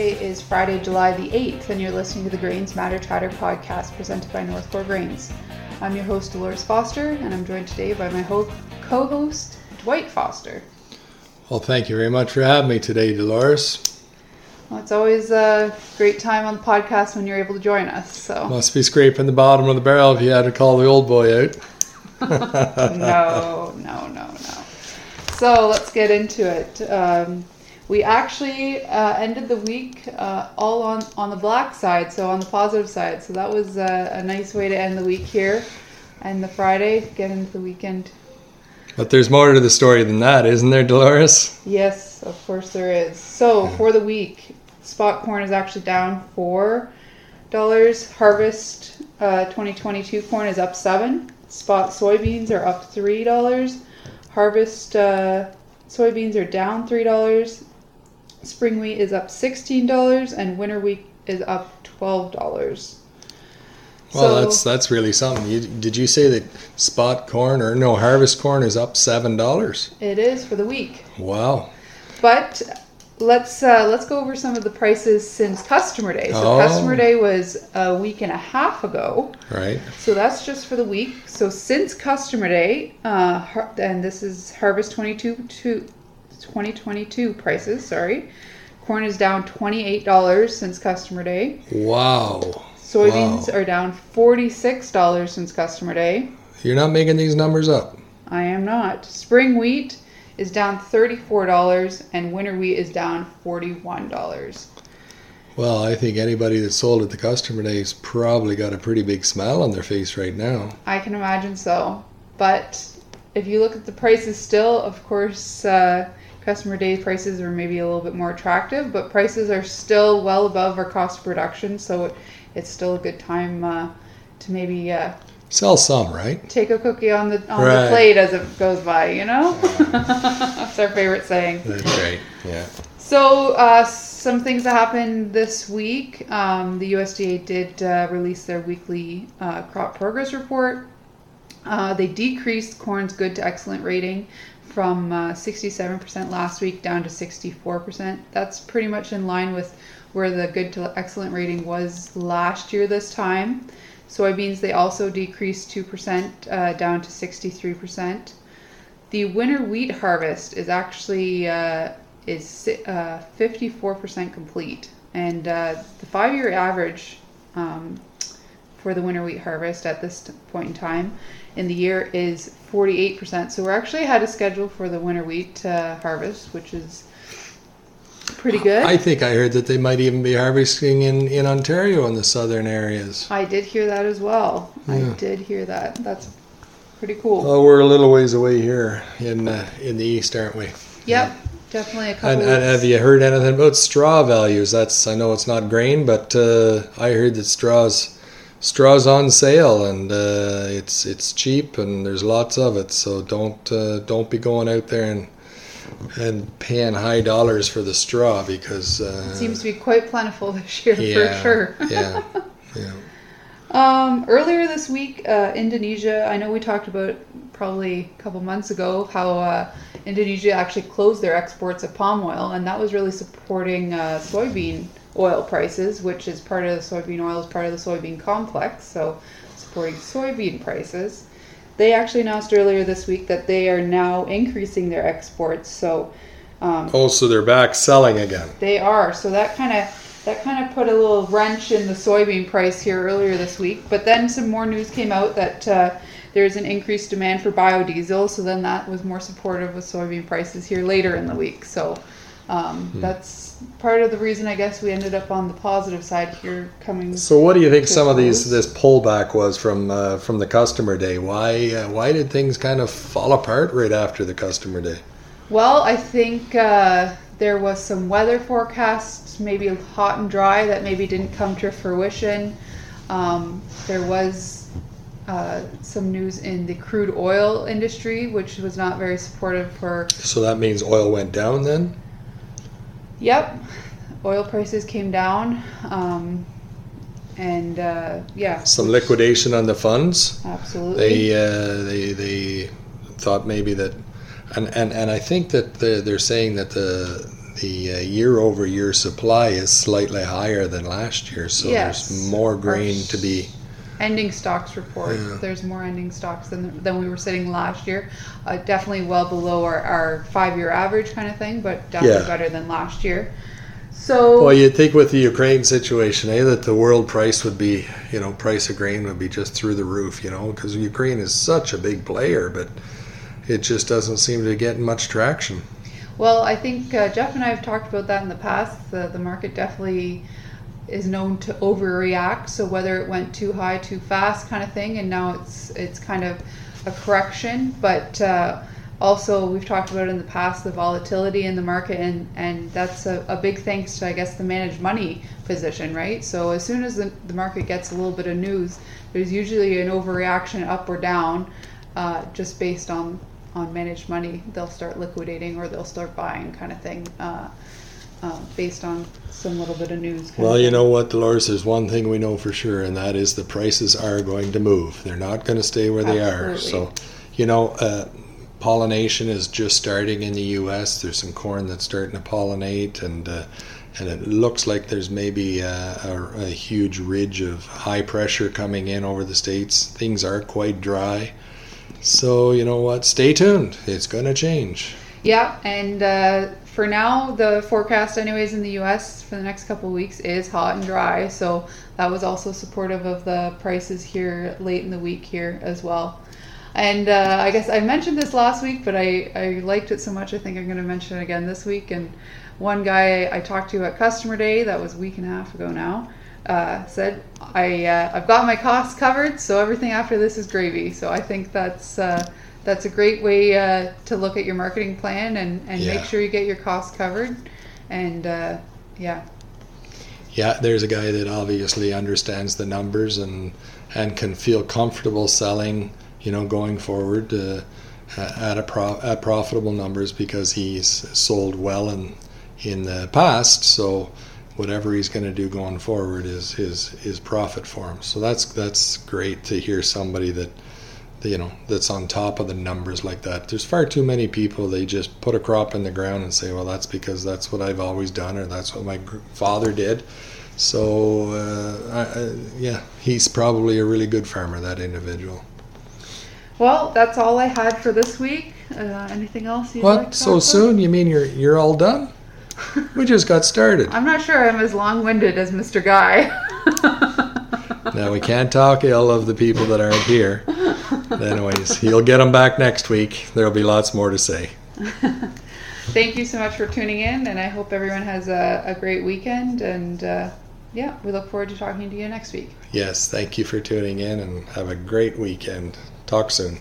Today is Friday, July the 8th, and you're listening to the Grains Matter Chatter podcast presented by North Gower Grains. I'm your host, Dolores Foster, and I'm joined today by my ho- co host, Dwight Foster. Well, thank you very much for having me today, Dolores. Well, it's always a great time on the podcast when you're able to join us. So Must be scraping the bottom of the barrel if you had to call the old boy out. no, no, no, no. So let's get into it. Um, we actually uh, ended the week uh, all on, on the black side, so on the positive side. So that was uh, a nice way to end the week here. And the Friday, get into the weekend. But there's more to the story than that, isn't there, Dolores? Yes, of course there is. So for the week, spot corn is actually down four dollars. Harvest uh, 2022 corn is up seven. Spot soybeans are up three dollars. Harvest uh, soybeans are down three dollars. Spring wheat is up sixteen dollars, and winter wheat is up twelve dollars. Well, that's that's really something. You, did you say that spot corn or no harvest corn is up seven dollars? it is for the week. Wow. But let's uh, let's go over some of the prices since customer day. So Oh. customer day was a week and a half ago. Right. So that's just for the week. So since customer day, uh, and this is harvest 22 to 2022 prices. Sorry, corn is down twenty eight dollars since customer day. Wow. Soybeans Wow. are down forty six dollars since customer day. You're not making these numbers up. I am not. Spring wheat is down thirty four dollars, and winter wheat is down forty one dollars. Well, I think anybody that sold at the customer days probably got a pretty big smile on their face right now. I can imagine so. But if you look at the prices still, of course, uh, customer day prices are maybe a little bit more attractive, but prices are still well above our cost of production, so it, it's still a good time uh, to maybe uh, Sell some, right? take a cookie on the on the plate as it goes by, you know? That's our favorite saying. That's right. Yeah. So, uh, some things that happened this week. Um, the USDA did uh, release their weekly uh, crop progress report. Uh, they decreased corn's good to excellent rating from uh, 67% last week down to 64%. That's pretty much in line with where the good to excellent rating was last year this time. Soybeans, they also decreased 2% uh, down to 63%. The winter wheat harvest is actually uh, is uh, 54% complete, and uh, the five-year average um, for the winter wheat harvest at this point in time in the year is 48%. So we're actually ahead of schedule for the winter wheat uh, harvest, which is pretty good. I think I heard that they might even be harvesting in, in Ontario in the southern areas. I did hear that as well. I did hear that. That's pretty cool. Well, we're a little ways away here in uh, in the east, aren't we? yep, definitely a couple. And, and have you heard anything about straw values? That's I know it's not grain, but uh, I heard that straws straws on sale and uh, it's it's cheap and there's lots of it. So don't uh, don't be going out there and and paying high dollars for the straw because uh, Seems to be quite plentiful this year yeah, for sure. yeah, yeah. Um, earlier this week, uh, Indonesia, I know we talked about probably a couple months ago how uh, Indonesia actually closed their exports of palm oil, and that was really supporting uh, soybean oil prices, which is part of the soybean oil, is part of the soybean complex, so supporting soybean prices. They actually announced earlier this week that they are now increasing their exports, so um, Oh, so they're back selling again. they are. So that kind of that kind of put a little wrench in the soybean price here earlier this week. But then some more news came out that uh, there's an increased demand for biodiesel. So then that was more supportive of soybean prices here later in the week. So um, that's part of the reason I guess we ended up on the positive side here coming. So what do you think some of these this pullback was from uh, from the customer day? Why uh, why did things kind of fall apart right after the customer day? Well, I think uh, there was some weather forecasts, maybe hot and dry, that maybe didn't come to fruition. Um, there was uh, some news in the crude oil industry, which was not very supportive for. So that means oil went down then. Yep, oil prices came down, um, and uh, yeah, Some liquidation on the funds. absolutely. They uh, they they thought maybe that, and and, and I think that the, they're saying that the the uh, year-over-year supply is slightly higher than last year, so Yes. there's more grain to be. Ending stocks report. Yeah. There's more ending stocks than than we were sitting last year. Uh, definitely well below our, our five year average kind of thing, but definitely Yeah. better than last year. So Well, you'd think with the Ukraine situation, eh, that the world price would be, you know, price of grain would be just through the roof, you know, because Ukraine is such a big player, but it just doesn't seem to get much traction. Well, I think uh, Jeff and I have talked about that in the past. The, the market definitely is known to overreact. So whether it went too high, too fast, kind of thing, and now it's it's kind of a correction. But uh, also, we've talked about in the past the volatility in the market, and and that's a, a big thanks to I guess the managed money position, right? So as soon as the, the market gets a little bit of news, there's usually an overreaction up or down, uh, just based on on managed money, they'll start liquidating or they'll start buying, kind of thing, uh, uh, based on some little bit of news. Well, of you know what, Dolores, there's one thing we know for sure, and that is the prices are going to move. They're not going to stay where they are. So, you know, uh, pollination is just starting in the U.S. There's some corn that's starting to pollinate, and uh, and it looks like there's maybe a, a, a huge ridge of high pressure coming in over the states. Things are quite dry. So, you know what? Stay tuned. It's going to change. Yeah, and uh, for now, the forecast, anyways, in the U.S. for the next couple weeks is hot and dry. So that was also supportive of the prices here late in the week here as well. And uh, I guess I mentioned this last week, but I, I liked it so much, I think I'm going to mention it again this week. And one guy I talked to at Customer Day, that was a week and a half ago now, uh, said, I, uh, I've got my costs covered, so everything after this is gravy. So I think that's. That's a great way uh, to look at your marketing plan and, and Yeah. make sure you get your costs covered. And uh, yeah, Yeah, there's a guy that obviously understands the numbers and and can feel comfortable selling, you know, going forward uh, at a pro- at profitable numbers because he's sold well in in the past. So whatever he's going to do going forward is is is profit for him. So that's that's great to hear somebody that you know that's on top of the numbers like that. There's far too many people they just put a crop in the ground and say, well, that's because that's what I've always done or that's what my father did. So uh, I, I, yeah, he's probably a really good farmer. That individual. well, that's all I had for this week. Uh, anything else you'd What? like to so about? soon? You mean you're you're all done? We just got started. I'm not sure I'm as long-winded as Mr. Guy. now we can't talk ill of the people that aren't here. Anyways, you'll get them back next week. There'll be lots more to say. Thank you so much for tuning in, and I hope everyone has a, a great weekend. And uh, yeah, we look forward to talking to you next week. Yes, thank you for tuning in and have a great weekend. Talk soon.